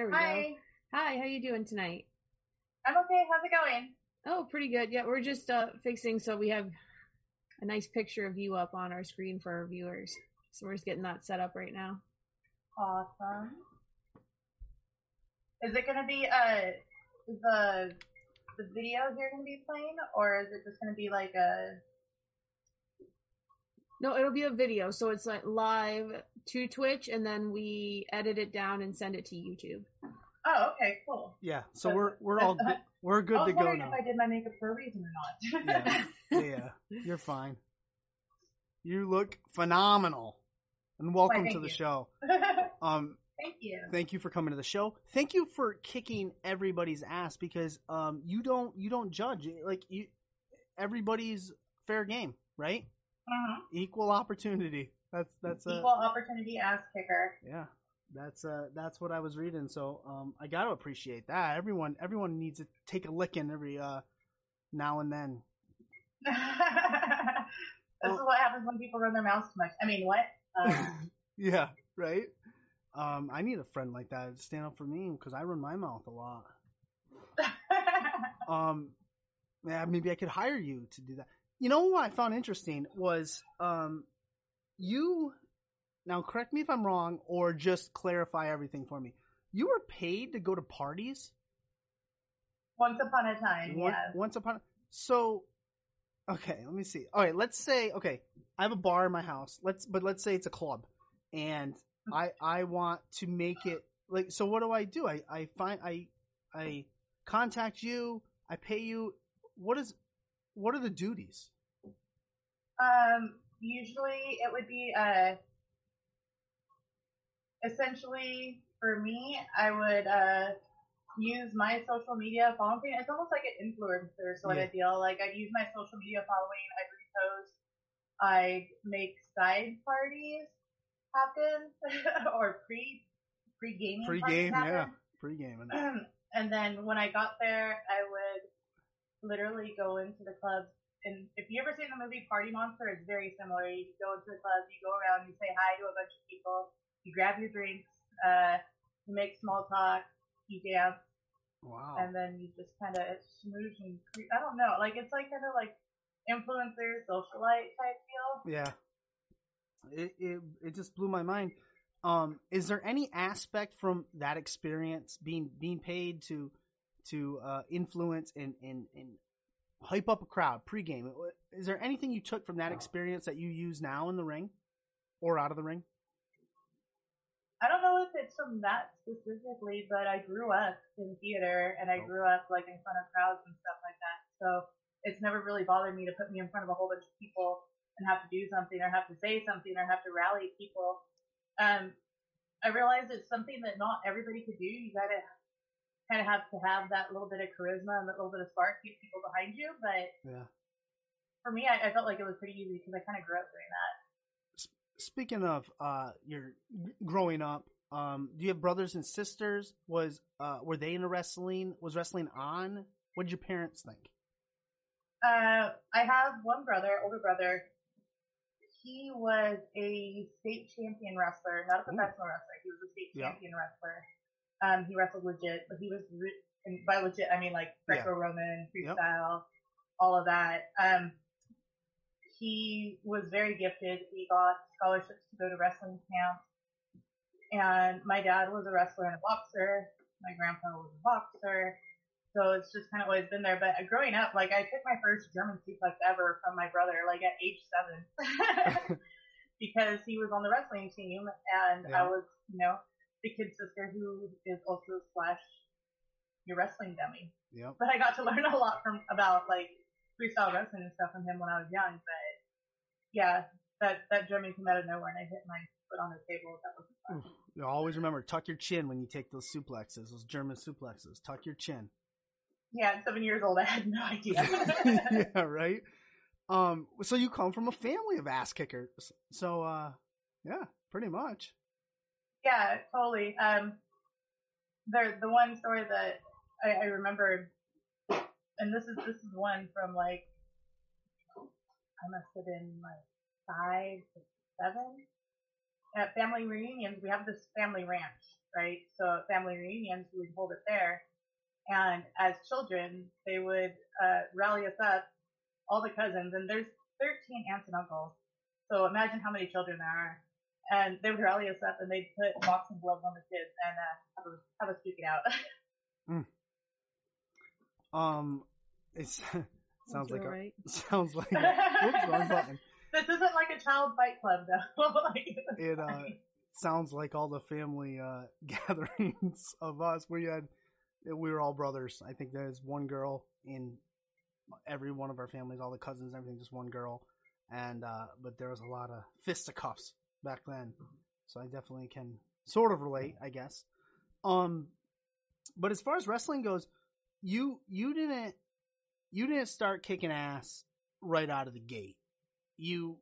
There we Hi. go. Hi, how you doing tonight? I'm okay. How's it going? Oh, pretty good. Yeah, we're just uh, fixing so we have a nice picture of you up on our screen for our viewers. So we're just getting that set up right now. Awesome. Is it gonna be uh the the video here gonna be playing, or is it just gonna be like a? No, it'll be a video, so it's like live to Twitch, and then we edit it down and send it to YouTube. Oh, okay, cool. Yeah, so we're we're all good. We're good to go. I to was go wondering now. if I did my makeup for a reason or not. Yeah. yeah, you're fine. You look phenomenal, and welcome thank to the you. show. Um, Thank you. thank you for coming to the show. Thank you for kicking everybody's ass because um, you don't you don't judge like you. Everybody's fair game, right? Mhm. Equal opportunity. That's that's Equal opportunity ass kicker. yeah. That's uh that's what I was reading. So um, I got to appreciate that. Everyone everyone needs to take a licking every uh now and then. this Oh. is what happens when people run their mouths too much. I mean, what? Um, yeah, right. Um, I need a friend like that to stand up for me because I run my mouth a lot. Um, yeah, maybe I could hire you to do that. You know what I found interesting was um, you. Now, correct me if I'm wrong, or just clarify everything for me. You were paid to go to parties Once upon a time, One- yes. once upon. So, okay, let me see. All right, let's say okay, I have a bar in my house. Let's but let's say it's a club, and I I want to make it like. So what do I do? I I find I I contact you. I pay you. What is what are the duties? Um, usually it would be uh, essentially for me, I would uh use my social media following. It's almost like an influencer sort Yeah. of deal. Like I'd use my social media following. I'd repost. I'd make side parties happen or pre pre gaming Pre game, yeah, pre game. and then when I got there, I would literally go into the club. And if you ever seen the movie Party Monster, it's very similar. You go into the club, you go around, you say hi to a bunch of people, you grab your drinks, uh, you make small talk, you dance, Wow. and then you just kind of smooch and cre- I don't know, like it's like kind of like influencer socialite type deal. Yeah. It, it it just blew my mind. Um, is there any aspect from that experience being being paid to to uh, influence and, and, and hype up a crowd pregame? Is there anything you took from that experience that you use now in the ring or out of the ring? I don't know if it's from that specifically, but I grew up in theater and I Oh. grew up like in front of crowds and stuff like that. So it's never really bothered me to put me in front of a whole bunch of people and have to do something or have to say something or have to rally people. Um, I realize it's something that not everybody could do. You gotta kind of have to have that little bit of charisma and that little bit of spark to get people behind you. But Yeah. for me, I, I felt like it was pretty easy because I kind of grew up doing that. Speaking of uh, your growing up, um, do you have brothers and sisters? Was uh, were they into wrestling? Was wrestling on? What did your parents think? Uh, I have one brother, older brother. He was a state champion wrestler, not a professional wrestler. He was a state Yeah. champion wrestler. Um, he wrestled legit, but he was re- and by legit I mean like Greco-Roman, Yep. freestyle, all of that. Um, he was very gifted. He got scholarships to go to wrestling camps. And my dad was a wrestler and a boxer. My grandpa was a boxer. So it's just kind of always been there. But growing up, like I took my first German suplex ever from my brother, like at age seven, because he was on the wrestling team, and Yeah. I was, you know, the kid sister who is also slash your wrestling dummy. Yep. But I got to learn a lot from about like freestyle wrestling and stuff from him when I was young. But yeah, that that German came out of nowhere, and I hit my foot on the table. That was fun. Always remember tuck your chin when you take those suplexes, those German suplexes. Tuck your chin. Yeah, at seven years old, I had no idea. yeah, right. Um, so you come from a family of ass kickers. So, uh, yeah, pretty much. Yeah, totally. Um, the the one story that I, I remembered, and this is this is one from like I must have been like five to seven. at family reunions, we have this family ranch, right? So at family reunions, we would hold it there. And as children, they would uh, rally us up, all the cousins, and there's 13 aunts and uncles. So imagine how many children there are. And they would rally us up and they'd put boxing gloves on the kids and uh, have, us, have us duke it out. Um, it's sounds like a, sounds like a, whoops, button. this isn't like a child fight club, though. like, It uh sounds like all the family uh gatherings of us. We had we were all brothers. I think there's one girl in every one of our families, all the cousins, everything, just one girl. And uh but there was a lot of fisticuffs back then. So I definitely can sort of relate, I guess. Um but as far as wrestling goes, you you didn't you didn't start kicking ass right out of the gate. You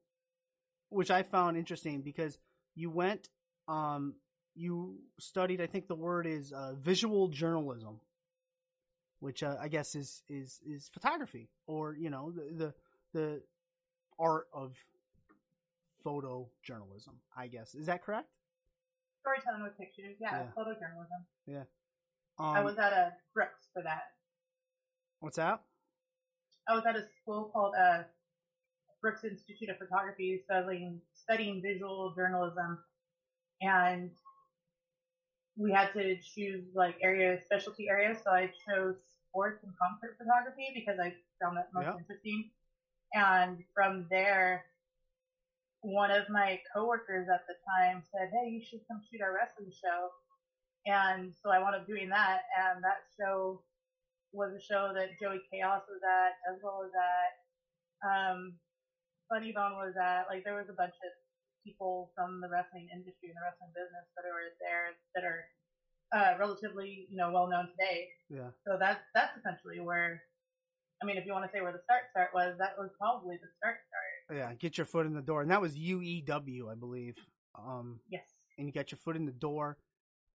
which I found interesting because you went um you studied I think the word is uh, visual journalism which uh, I guess is is is photography or you know the the, the art of photojournalism I guess is that correct storytelling with pictures, yeah, Yeah. photojournalism. um, I was at a Brooks for that. what's that I was at a school called uh, Brooks Institute of Photography studying studying visual journalism, and we had to choose like area specialty areas. So I chose sports and concert photography because I found that most Yeah. interesting. And from there, one of my coworkers at the time said, "Hey, you should come shoot our wrestling show." And so I wound up doing that, and that show was a show that Joey Kaos was at, as well as at, um, Funny Bone was at. Like there was a bunch of people from the wrestling industry and the wrestling business that are there that are uh, relatively, you know, well known today. yeah So that's that's essentially where, I mean, if you want to say where the start start was, that was probably the start start. Yeah get your foot in the door and that was UEW I believe um Yes. and you got your foot in the door,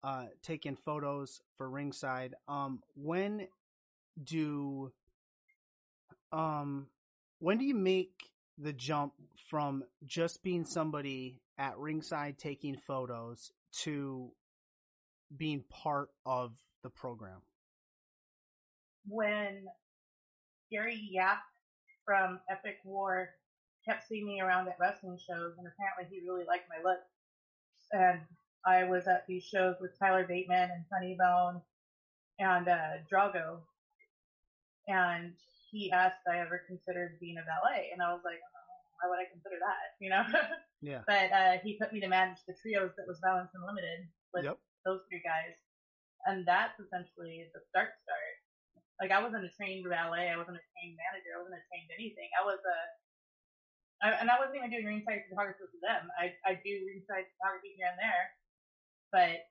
uh, taking photos for ringside. Um, when do um when do you make the jump from just being somebody at ringside taking photos to being part of the program? when Gary Yap from Epic War kept seeing me around at wrestling shows, and apparently he really liked my look. And I was at these shows with Tyler Bateman and Funny Bone and uh, Drago, and he asked if I ever considered being a valet, and I was like, oh, why would I consider that? You know. Yeah. but uh, he put me to manage the trios that was Balance Unlimited with Yep. those three guys, and that's essentially the start start. Like I wasn't a trained valet, I wasn't a trained manager, I wasn't a trained anything. I was a, and I wasn't even doing ringside photography for them. I I do ringside photography here and there, but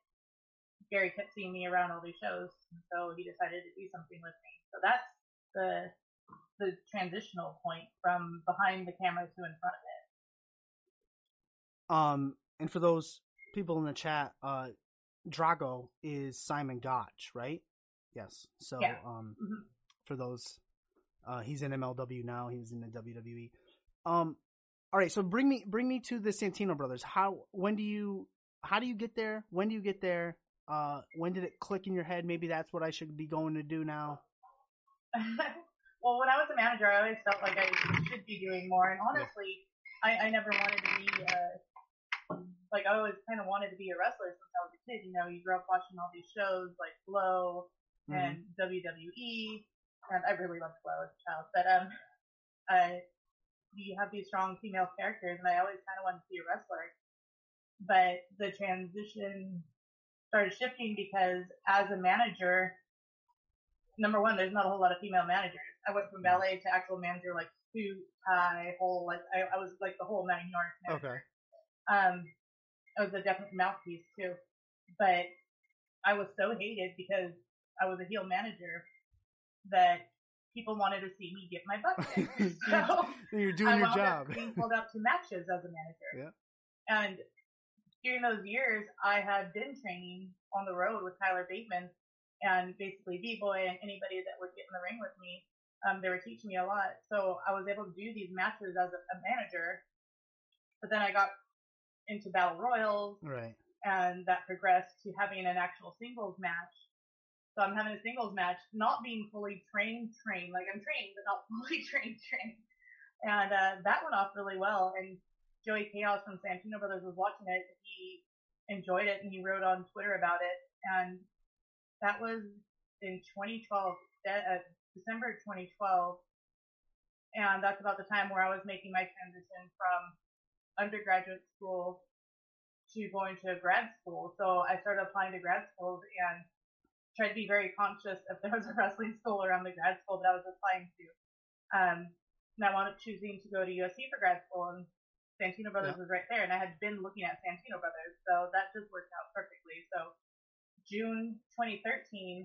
Gary kept seeing me around all these shows, and so he decided to do something with me. So that's the the transitional point from behind the camera to in front of it. Um, and for those people in the chat, uh, Drago is Simon Gotch, right? Yes. So, Yeah. um, Mhm. for those, uh, he's in MLW now. He was in the WWE. Um, all right. So bring me, bring me to the Santino brothers. How, when do you, how do you get there? When do you get there? Uh, when did it click in your head? Maybe that's what I should be going to do now. well, when I was a manager, I always felt like I should be doing more. And honestly, I, I never wanted to be uh, like I always kind of wanted to be a wrestler since I was a kid. You know, you grew up watching all these shows like GLOW Mhm. and WWE, and I really loved GLOW as a child. But um, I you have these strong female characters, and I always kind of wanted to be a wrestler. But the transition started shifting because as a manager, number one, there's not a whole lot of female managers. I went from valet to actual manager, like suit, tie, whole, like I, I was like the whole nine yards. Manager. Okay. Um, I was a definite mouthpiece too, but I was so hated because I was a heel manager that people wanted to see me get my butt kicked. so You're doing I your job. up being pulled out to matches as a manager. Yeah. And during those years, I had been training on the road with Tyler Bateman and basically B-Boy and anybody that would get in the ring with me. Um, they were teaching me a lot. So I was able to do these matches as a, a manager. But then I got into battle royals, Right. and that progressed to having an actual singles match. So I'm having a singles match, not being fully trained, trained. Like I'm trained, but not fully trained, trained. And uh, that went off really well. And Joey Kaos from Santino Brothers was watching it. He enjoyed it and he wrote on Twitter about it. And that was in 2012, de- uh, December 2012. And that's about the time where I was making my transition from undergraduate school to going to grad school. So I started applying to grad schools and tried to be very conscious if there was a wrestling school around the grad school that I was applying to. Um, and I wound up choosing to go to USC for grad school, and Santino Brothers was right there, and I had been looking at Santino Brothers, so that just worked out perfectly. So June 2013,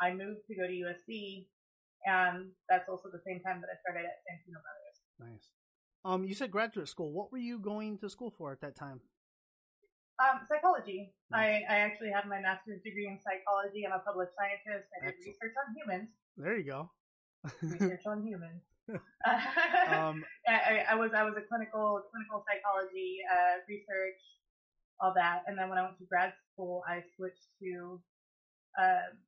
I moved to go to USC, and that's also the same time that I started at Santino Brothers. Nice. Um, you said graduate school. What were you going to school for at that time? Um, psychology. Nice. I, I actually have my master's degree in psychology. I'm a public scientist. I did Excellent. research on humans. There you go. Research on humans. um, I, I- was I was a clinical clinical psychology uh, research, all that, and then when I went to grad school, I switched to um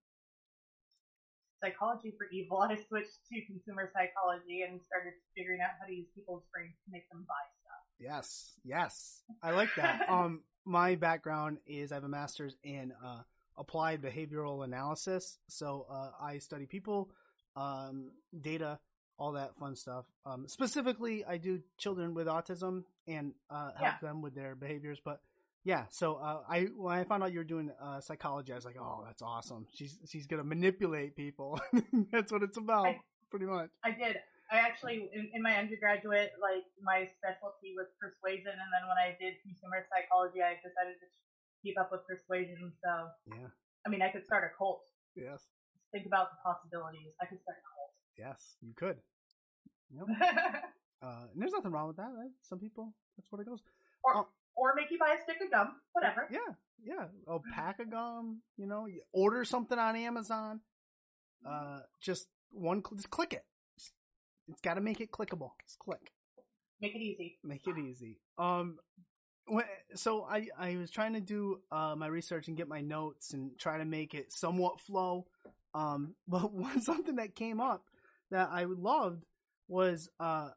psychology for evil. I switched to consumer psychology and started figuring out how to use people's brains to make them buy stuff. Yes, yes. I like that. um, my background is I have a master's in uh, applied behavioral analysis. So uh, I study people, um, data, all that fun stuff. Um, specifically, I do children with autism and uh, help them with their behaviors. But yeah, so uh, I when I found out you were doing uh, psychology, I was like, oh, that's awesome. She's she's gonna manipulate people. that's what it's about, I- pretty much. I did. I actually, in, in my undergraduate, like my specialty was persuasion, and then when I did consumer psychology, I decided to keep up with persuasion. So, Yeah. I mean, I could start a cult. Yes. Think about the possibilities. I could start a cult. Yes, you could. Yep. Uh, and there's nothing wrong with that. Right? Some people, that's what it goes. or or make you buy a stick of gum, whatever. Yeah, yeah. A pack of gum, you know, you order something on Amazon. Uh, just one, just click it. It's got to make it clickable. Just click. Make it easy. Make it easy. Um, so I I was trying to do uh my research and get my notes and try to make it somewhat flow. Um, but one something that came up that I loved was uh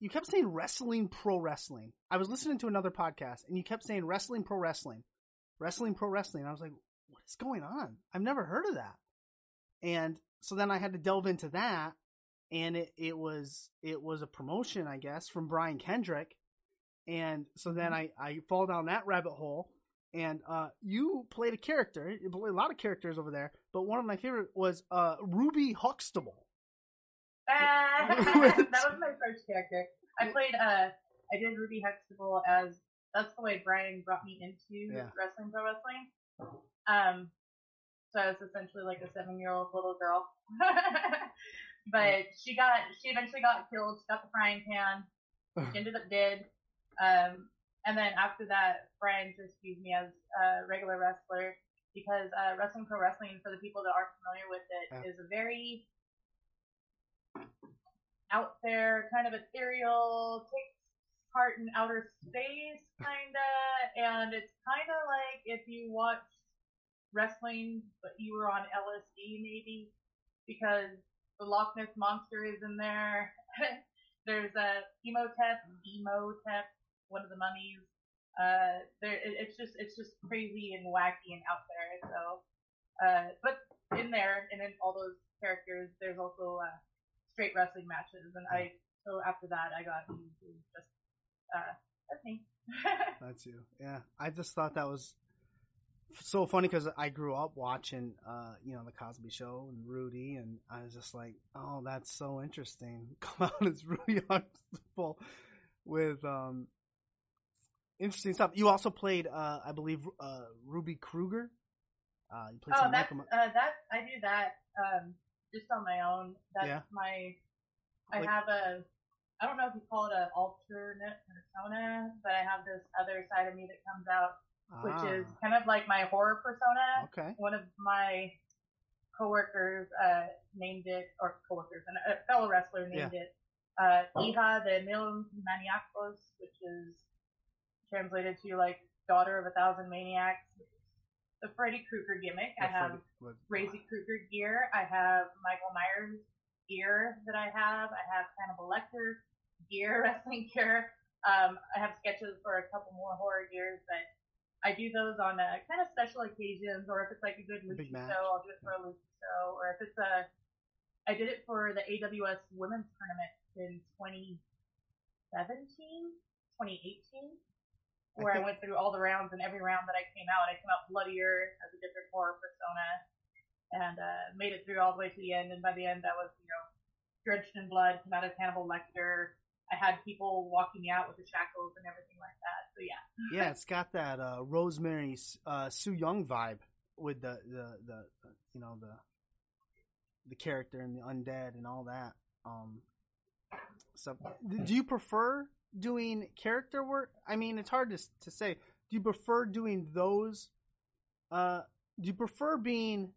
you kept saying wrestling pro wrestling. I was listening to another podcast and you kept saying wrestling pro wrestling. Wrestling pro wrestling. I was like, what is going on? I've never heard of that. And so then I had to delve into that and it, it was it was a promotion, I guess, from Brian Kendrick. And so then I, I fall down that rabbit hole and uh you played a character, you played a lot of characters over there, but one of my favorite was uh Ruby Huxtable. Ah, that was my first character. I played, uh, I did Ruby Huxtable as, that's the way Brian brought me into Yeah. wrestling pro wrestling. Um, so I was essentially like a seven year old little girl. but she got, she eventually got killed, she got the frying pan, she ended up dead. Um, and then after that, Brian just used me as a regular wrestler because uh, wrestling pro wrestling, for the people that aren't familiar with it, Yeah. is a very out there, kind of ethereal, takes part in outer space, kinda, and it's kinda like if you watched wrestling, but you were on LSD maybe, because the Loch Ness monster is in there. There's a Imhotep, Imhotep, one of the mummies. Uh, there, it, it's just, it's just crazy and wacky and out there. So, uh, but in there and in all those characters, there's also uh, straight wrestling matches, and I so after that I got just uh, that's me. That's you. Yeah. I just thought that was so funny because I grew up watching, uh, you know, the Cosby Show and Rudy, and I was just like, oh, that's so interesting. Come out as Rudy Huxtable with um, interesting stuff. You also played, uh, I believe, uh, Ruby Kruger. Uh, you played oh, some that's Michael. uh, that I do that um, just on my own. That's Yeah. my. I Like- have a. I don't know if you call it an alternate persona, but I have this other side of me that comes out, which is Ah, kind of like my horror persona. okay. one of my coworkers uh, named it, or coworkers, and a fellow wrestler named it uh, Hija de Mil Maniacos, which is translated to like daughter of a thousand maniacs. The Freddy Krueger gimmick. I have Freddy- Crazy Krueger gear. I have Michael Myers gear that I have. I have Cannibal Lecter gear, wrestling gear. Um, I have sketches for a couple more horror gears, but I do those on uh, kind of special occasions, or if it's like a good A big show, I'll do it for a Lucha show, or if it's a, I did it for the AWS Women's Tournament in 2017, 2018, where I, think- went through all the rounds, and every round that I came out, I came out bloodier as a different horror persona, and uh, made it through all the way to the end. And by the end, I was, you know, drenched in blood, came out as Hannibal Lecter. I had people walking me out with the shackles and everything like that. So yeah, yeah, it's got that uh, Rosemary uh, Su Yung vibe with the, the the you know the the character and the undead and all that. Um, so, do you prefer doing character work? I mean, it's hard to to say. Do you prefer doing those? Uh, do you prefer being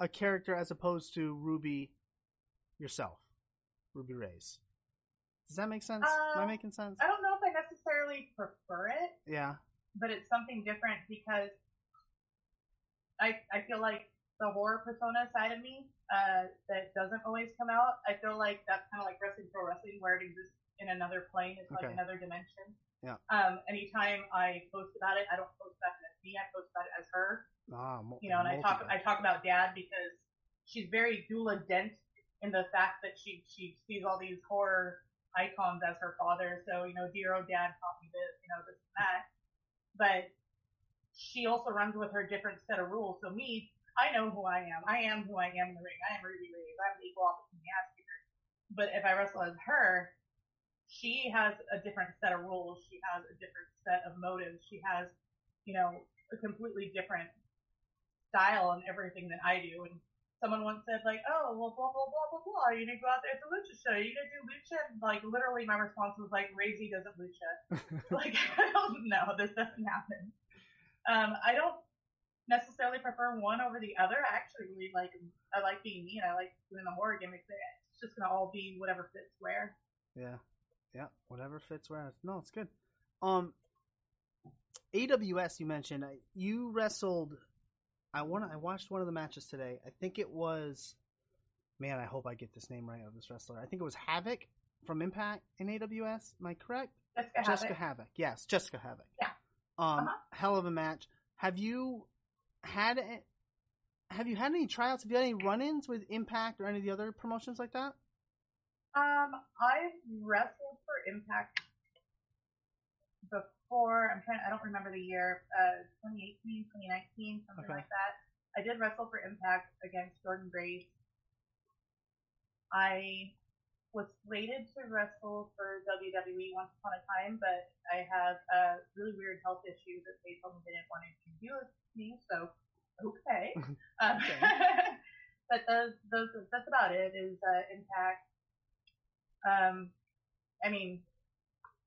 a character as opposed to Ruby yourself, Ruby Raze? Does that make sense? Am I Uh, making sense? I don't know if I necessarily prefer it, Yeah. but it's something different because I I feel like the horror persona side of me uh, that doesn't always come out. I feel like that's kind of like wrestling pro wrestling where it exists in another plane. It's like Okay. another dimension. Yeah. Um, anytime I post about it, I don't post about it as me. I post about it as her. Ah, mul- You know, and I talk. I talk about dad because she's very Dula Dent in the fact that she she sees all these horror icons as her father. So you know, dear old dad taught me this, you know, this and that. But she also runs with her different set of rules. So me, I know who I am. I am who I am in the ring. I am Ruby Raze. I'm the equal opportunity ass kicker. But if I wrestle as her, she has a different set of rules. She has a different set of motives. She has, you know, a completely different style and everything than I do. And someone once said like, oh, well, blah blah blah blah blah. You gonna go out there at the lucha show? You gonna do lucha? And, like literally, my response was like, Razy doesn't lucha. like I don't know. This doesn't happen. Um, I don't necessarily prefer one over the other. I actually really like I like being me and I like doing the horror gimmicks. It's just gonna all be whatever fits where. Yeah, yeah, whatever fits where. No, it's good. Um, AWS you mentioned. You wrestled. I want. I watched one of the matches today. I think it was. Man, I hope I get this name right of this wrestler. I think it was Havoc from Impact in AWS. Am I correct? Jessica, Jessica Havoc. Havoc. Yes, Jessica Havoc. Yeah. Um, Uh-huh. hell of a match. Have you had have you had any tryouts? Have you had any run-ins with Impact or any of the other promotions like that? Um, I've wrestled for Impact before. I'm trying. I don't remember the year. Uh, 2018, 2019, something Okay. like that. I did wrestle for Impact against Jordan Grace. I was slated to wrestle for WWE once upon a time, but I have a really weird health issue that they told me they didn't want to deal with me. So, okay. um, Okay. but those, those, that's about it. Is uh, Impact. Um, I mean,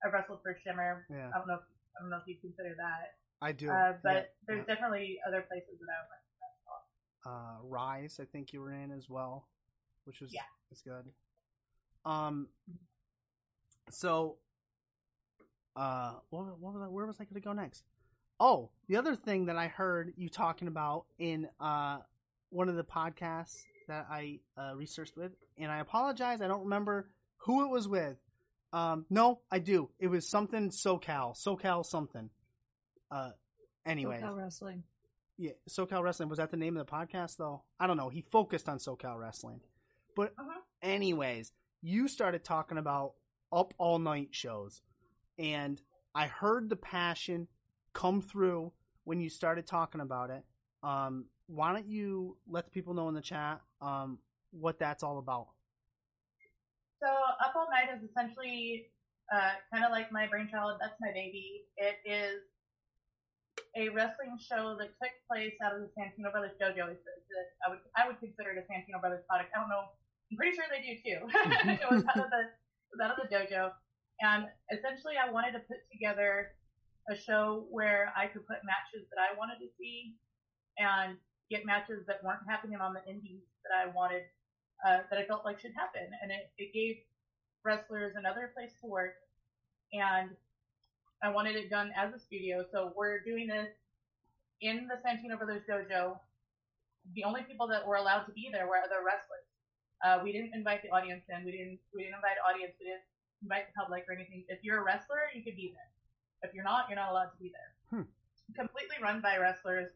I wrestled for Shimmer. Yeah, I don't know. If, I don't know if you consider that. I do. Uh, but Yeah, there's yeah. definitely other places that I would like to uh, Rise, I think you were in as well, which was Yeah. was good. Um, so, uh, what, what was I, where was I going to go next? Oh, the other thing that I heard you talking about in uh one of the podcasts that I uh, researched with, and I apologize, I don't remember who it was with. Um, no, I do. It was something SoCal, SoCal something. Uh, anyways. SoCal wrestling. Yeah, SoCal Wrestling was that the name of the podcast though? I don't know. He focused on SoCal Wrestling, but Uh-huh. anyways, you started talking about up all night shows, and I heard the passion come through when you started talking about it. Um, why don't you let the people know in the chat um, what that's all about? So Up All Night is essentially uh, kind of like my brainchild. That's my baby. It is a wrestling show that took place out of the Santino Brothers dojo. It's, it's a, I would I would consider it a Santino Brothers product. I don't know. I'm pretty sure they do too. it was out of the it was out of the dojo, and essentially I wanted to put together a show where I could put matches that I wanted to see, and get matches that weren't happening on the indies that I wanted uh, that I felt like should happen, and it, it gave wrestlers another place to work, and I wanted it done as a studio, so we're doing this in the Santino Brothers dojo. The only people that were allowed to be there were the wrestlers. Uh, we didn't invite the audience in. We didn't. We didn't invite audience. We didn't invite the public or anything. If you're a wrestler, you could be there. If you're not, you're not allowed to be there. Hmm. Completely run by wrestlers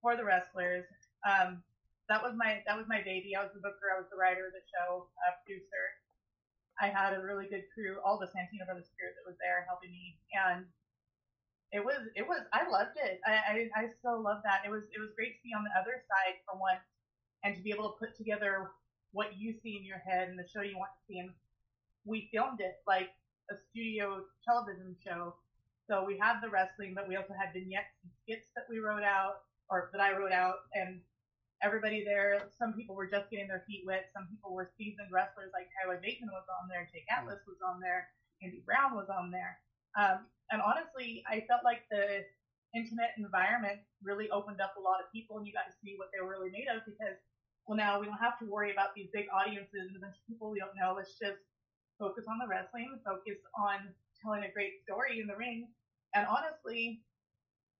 for the wrestlers. Um, that was my that was my baby. I was the booker. I was the writer the show, uh, producer. I had a really good crew, all the Santino Brothers crew that was there helping me, and it was it was I loved it. I, I I still love that. It was it was great to be on the other side for once, and to be able to put together what you see in your head and the show you want to see. And we filmed it like a studio television show. So we had the wrestling, but we also had vignettes and skits that we wrote out, or that I wrote out, and everybody there. Some people were just getting their feet wet. Some people were seasoned wrestlers, like Tyler Bateman was on there, Jake Atlas was on there, Andy Brown was on there. Um, and honestly, I felt like the intimate environment really opened up a lot of people, and you got to see what they were really made of because well, now we don't have to worry about these big audiences and a bunch of people we don't know. Let's just focus on the wrestling, focus on telling a great story in the ring. And honestly,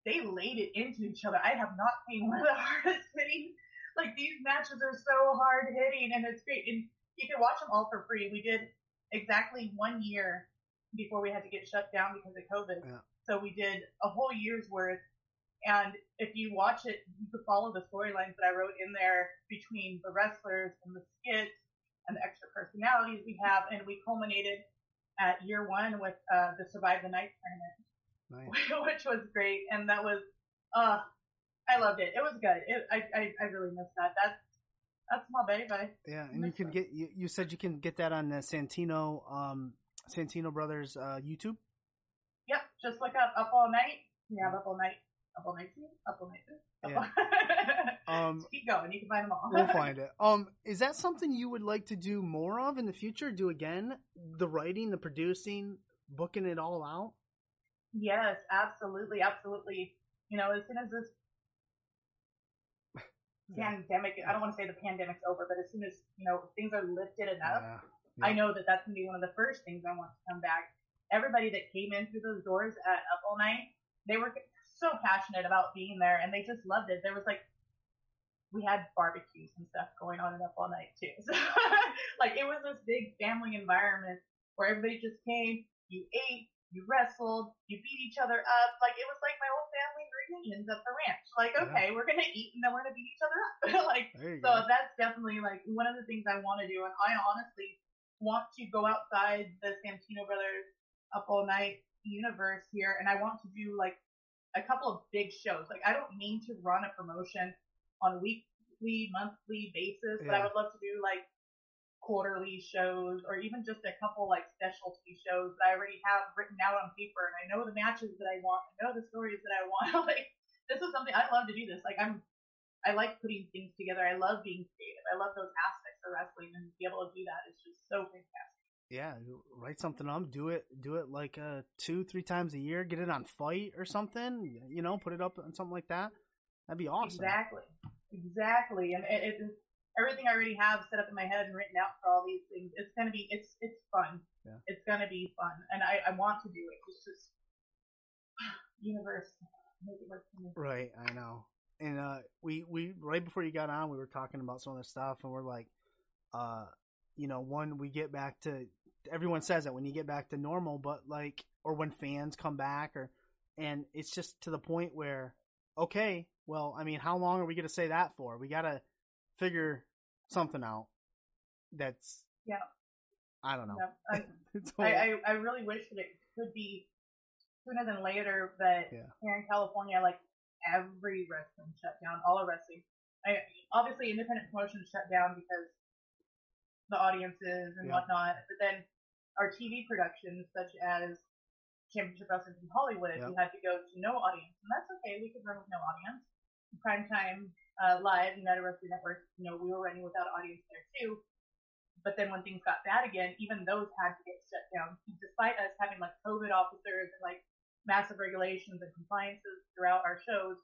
they laid it into each other. I have not seen one of the hardest hitting. Like these matches are so hard hitting, and it's great. And you can watch them all for free. We did exactly one year before we had to get shut down because of COVID. Yeah. So we did a whole year's worth and if you watch it, you could follow the storylines that I wrote in there between the wrestlers and the skits and the extra personalities we have. And we culminated at year one with uh, the Survive the Night tournament, Nice. which was great. And that was, uh, I loved it. It was good. It, I, I, I really missed that. That's, that's my baby. Yeah, and you can get you, you said you can get that on the Santino um Santino Brothers uh YouTube. Yep. Just look up Up All Night. Yeah, Up All Night. Up All Night 2. Up All Night 2. Up All... Um keep going. You can find them all. we'll find it. Um is that something you would like to do more of in the future? Do again? The writing, the producing, booking it all out? Yes, absolutely, absolutely. You know, as soon as this pandemic, I don't want to say the pandemic's over, but as soon as, you know, things are lifted enough, Yeah. I know that that's going to be one of the first things I want to come back. Everybody that came in through those doors at Up All Night, they were so passionate about being there and they just loved it. There was like, we had barbecues and stuff going on at Up All Night too. So, like, it was this big family environment where everybody just came, you ate, you wrestled, you beat each other up. Like, it was like my whole family reunions at the ranch. Like, Yeah. okay, we're going to eat and then we're going to beat each other up. like, so go. that's definitely like one of the things I want to do, and I honestly want to go outside the Santino Brothers Up All Night universe here, and I want to do like a couple of big shows. Like I don't mean to run a promotion on a weekly, monthly basis, but I would love to do like quarterly shows or even just a couple like specialty shows that I already have written out on paper and I know the matches that I want, I know the stories that I want. like this is something I love to do this. Like I'm I like putting things together. I love being creative. I love those aspects of wrestling and to be able to do that is just so fantastic. Yeah, write something up. Do it. Do it like uh two, three times a year. Get it on FITE or something. You know, put it up on something like that. That'd be awesome. Exactly. Exactly. And it, it, everything I already have set up in my head and written out for all these things, it's gonna be it's it's fun. Yeah. It's gonna be fun. And I, I want to do it. It's just universe make it work for me. Right, I know. And uh we we right before you got on, we were talking about some of the stuff, and we're like, uh, you know, when we get back to, everyone says that when you get back to normal, but like, or when fans come back, or, and it's just to the point where, okay, well, I mean, how long are we gonna say that for? We gotta figure something out. That's Yeah. I don't know. Yeah, I, I, I, really wish that it could be sooner than later, but Yeah. here in California, like every wrestling shut down, all of wrestling. I, obviously, independent promotions shut down because the audiences and Yeah. whatnot. But then our TV productions, such as Championship Wrestling from Hollywood, we had to go to no audience, and that's okay. We could run with no audience. Primetime uh, Live, United Wrestling Network, you know, we were running without audience there too. But then when things got bad again, even those had to get shut down, despite us having like COVID officers and like massive regulations and compliances throughout our shows.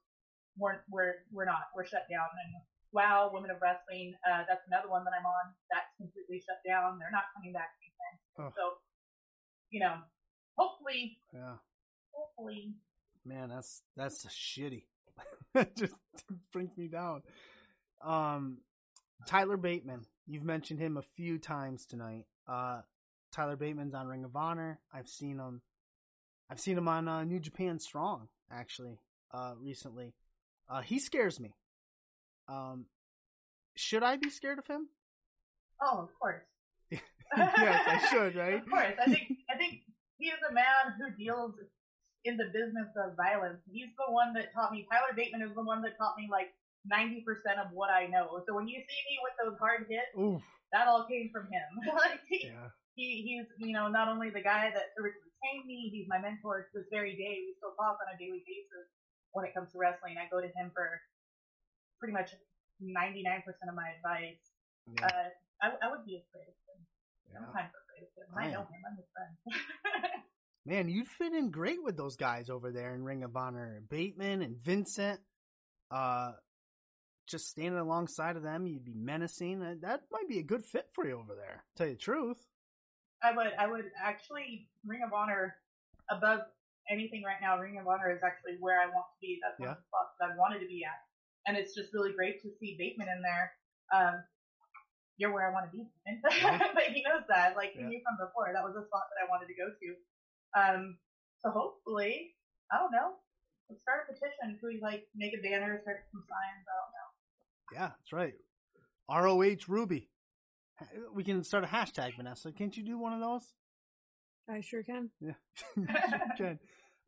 We're we're we're not. We're shut down. And Wow, Women of Wrestling, uh, that's another one that I'm on. That's completely shut down. They're not coming back anytime. Oh. So, you know, hopefully, Yeah. hopefully. Man, that's that's shitty. That just brings me down. Um, Tyler Bateman, you've mentioned him a few times tonight. Uh, Tyler Bateman's on Ring of Honor. I've seen him. I've seen him on uh, New Japan Strong actually uh, recently. Uh, he scares me. Um, should I be scared of him? Oh, of course. yes, I should, right? Of course. I think I think he is a man who deals in the business of violence. He's the one that taught me. Tyler Bateman is the one that taught me like 90% of what I know. So when you see me with those hard hits, Oof. that all came from him. like Yeah. he, he's you know not only the guy that originally trained me, he's my mentor to this very day. We still talk on a daily basis when it comes to wrestling. I go to him for pretty much 99% of my advice. Yeah. Uh, I, I would be afraid of him. I'm kind of afraid of him. I I know am. him. I'm his friend. Man, you'd fit in great with those guys over there in Ring of Honor. Bateman and Vincent. Uh, just standing alongside of them, you'd be menacing. Uh, That might be a good fit for you over there. To tell you the truth. I would, I would actually Ring of Honor above anything right now. Ring of Honor is actually where I want to be. That's one of the spots that I wanted to be at, and it's just really great to see Bateman in there. Um, you're where I want to be, and Yeah. but he knows that. Like he Yeah. knew from before that was a spot that I wanted to go to. Um, so hopefully, I don't know. Let's start a petition. Could we like make a banner, start some signs? I don't know. Yeah, that's right. ROH Ruby. We can start a hashtag, Vanessa. Can't you do one of those? I sure can. Yeah, you can.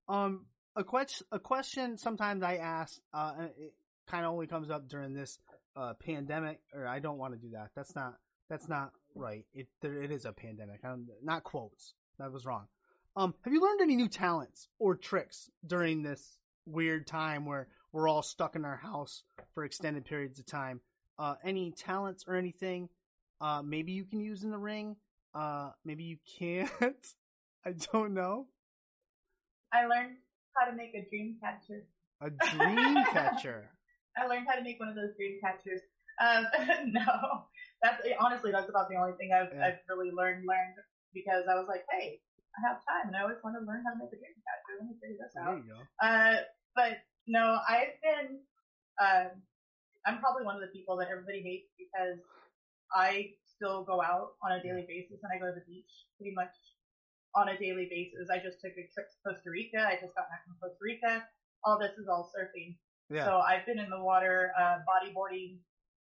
Um, a question, a question sometimes I ask, uh, it kind of only comes up during this uh pandemic, or I don't want to do that. That's not, that's not right. It, there, it is a pandemic. I'm, not quotes. That was wrong. Um, have you learned any new talents or tricks during this weird time where we're all stuck in our house for extended periods of time? Uh, any talents or anything? Uh, maybe you can use in the ring. Uh, maybe you can't. I don't know. I learned how to make a dream catcher. A dream catcher. I learned how to make one of those dream catchers. Um, no, that's honestly that's about the only thing I've, Yeah. I've really learned learned because I was like, hey, I have time and I always want to learn how to make a dream catcher. Let me figure this out. There you go. Uh, but no, I've been. Um, I'm probably one of the people that everybody hates because I still go out on a daily basis and I go to the beach pretty much on a daily basis. I just took a trip to Costa Rica. I just got back from Costa Rica. All this is all surfing. Yeah. So I've been in the water, uh, bodyboarding,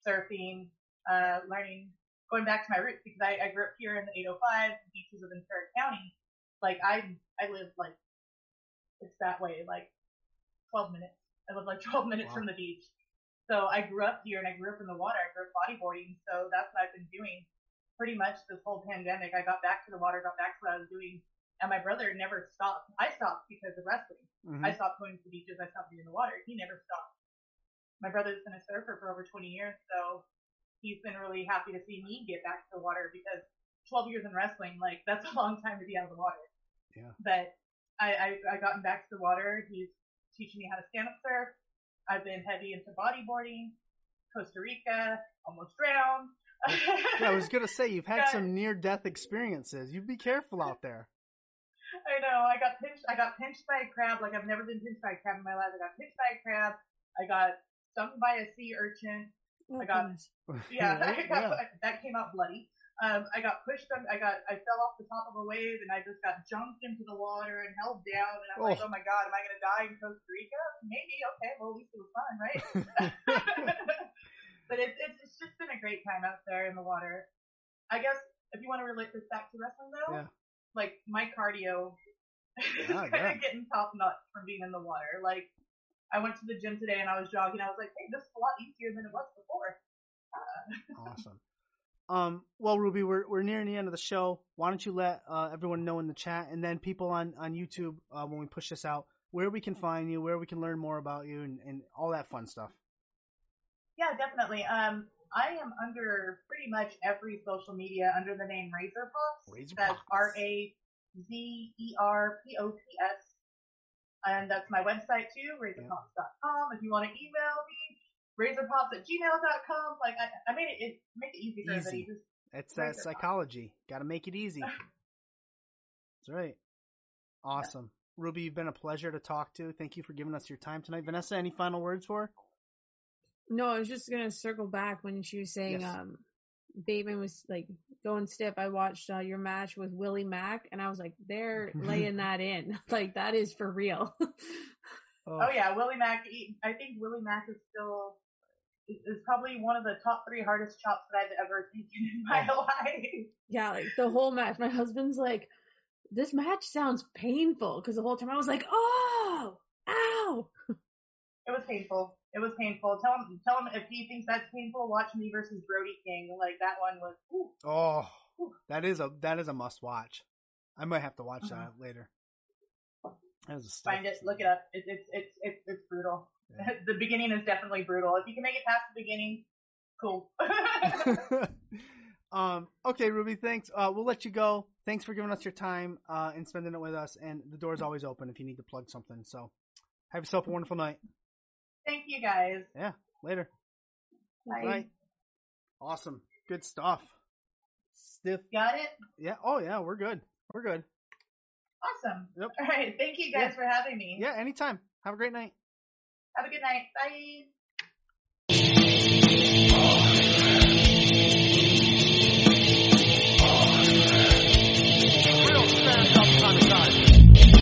surfing, uh, learning, going back to my roots because I, I grew up here in the 805 beaches of Ventura County. Like I, I live like, it's that way, like 12 minutes. I live like 12 minutes Wow. from the beach. So I grew up here and I grew up in the water. I grew up bodyboarding. So that's what I've been doing pretty much this whole pandemic. I got back to the water, got back to what I was doing. And my brother never stopped. I stopped because of wrestling. Mhm. I stopped going to the beaches. I stopped being in the water. He never stopped. My brother's been a surfer for over 20 years, so he's been really happy to see me get back to the water because 12 years in wrestling, like that's a long time to be out of the water. Yeah. But I, I I gotten back to the water. He's teaching me how to stand up surf. I've been heavy into bodyboarding. Costa Rica, almost drowned. Yeah, I was gonna say you've had Yeah. some near-death experiences. You be careful out there. I know. I got pinched. I got pinched by a crab like I've never been pinched by a crab in my life. I got pinched by a crab. I got stung by a sea urchin. Oh, I got- goodness. Yeah, I got, yeah. that came out bloody. Um, I got pushed. On, I got. I fell off the top of a wave and I just got jumped into the water and held down. And I'm like, Oh. oh my god, am I gonna die in Costa Rica? Maybe. Okay. Well, at least it was fun, right? but it's it's it's just been a great time out there in the water. I guess if you want to relate this back to wrestling though, Yeah. like my cardio is Yeah, kind yeah. of getting top notch from being in the water. Like I went to the gym today and I was jogging. I was like, hey, this is a lot easier than it was before. awesome. Um, well, Ruby, we're we're nearing the end of the show. Why don't you let uh, everyone know in the chat, and then people on on YouTube uh, when we push this out, where we can find you, where we can learn more about you, and, and all that fun stuff. Yeah, definitely. Um, I am under pretty much every social media under the name Razer Pops. That's R A Z E R P O P S. And that's my website too, razerpops.com. If you want to email me, razerpops at gmail.com. Like, I, I made it, it, make it easy for everybody. Easy. Just, It's that Razer psychology. Got to make it easy. That's right. Awesome. Ruby, you've been a pleasure to talk to. Thank you for giving us your time tonight. Vanessa, any final words for her? No, I was just gonna circle back when she was saying Yes. um Bateman was like going stiff. I watched uh, your match with Willie Mack and I was like, they're laying that in. Like that is for real. Oh yeah, Willie Mack. I think Willie Mack is still is is probably one of the top three hardest chops that I've ever taken in my Oh. life. yeah, like the whole match. My husband's like, this match sounds painful because the whole time I was like, oh, ow. It was painful. It was painful. Tell him, tell him if he thinks that's painful, watch me versus Brody King. Like that one was. Ooh. Oh, that is a that is a must watch. I might have to watch Uh-huh. that later. That is a stiff- Find it, look it up. It, it's it's it's it's brutal. Yeah. the beginning is definitely brutal. If you can make it past the beginning, cool. um, okay, Ruby, thanks. Uh, we'll let you go. Thanks for giving us your time uh, and spending it with us. And the door's always open if you need to plug something. So have yourself a wonderful night. Thank you guys. Yeah. Later. Bye. Night. Awesome. Good stuff. Stiff. Got it. Yeah. Oh, yeah. We're good. We're good. Awesome. Yep. All right. Thank you guys Yeah. for having me. Yeah. Anytime. Have a great night. Have a good night. Bye.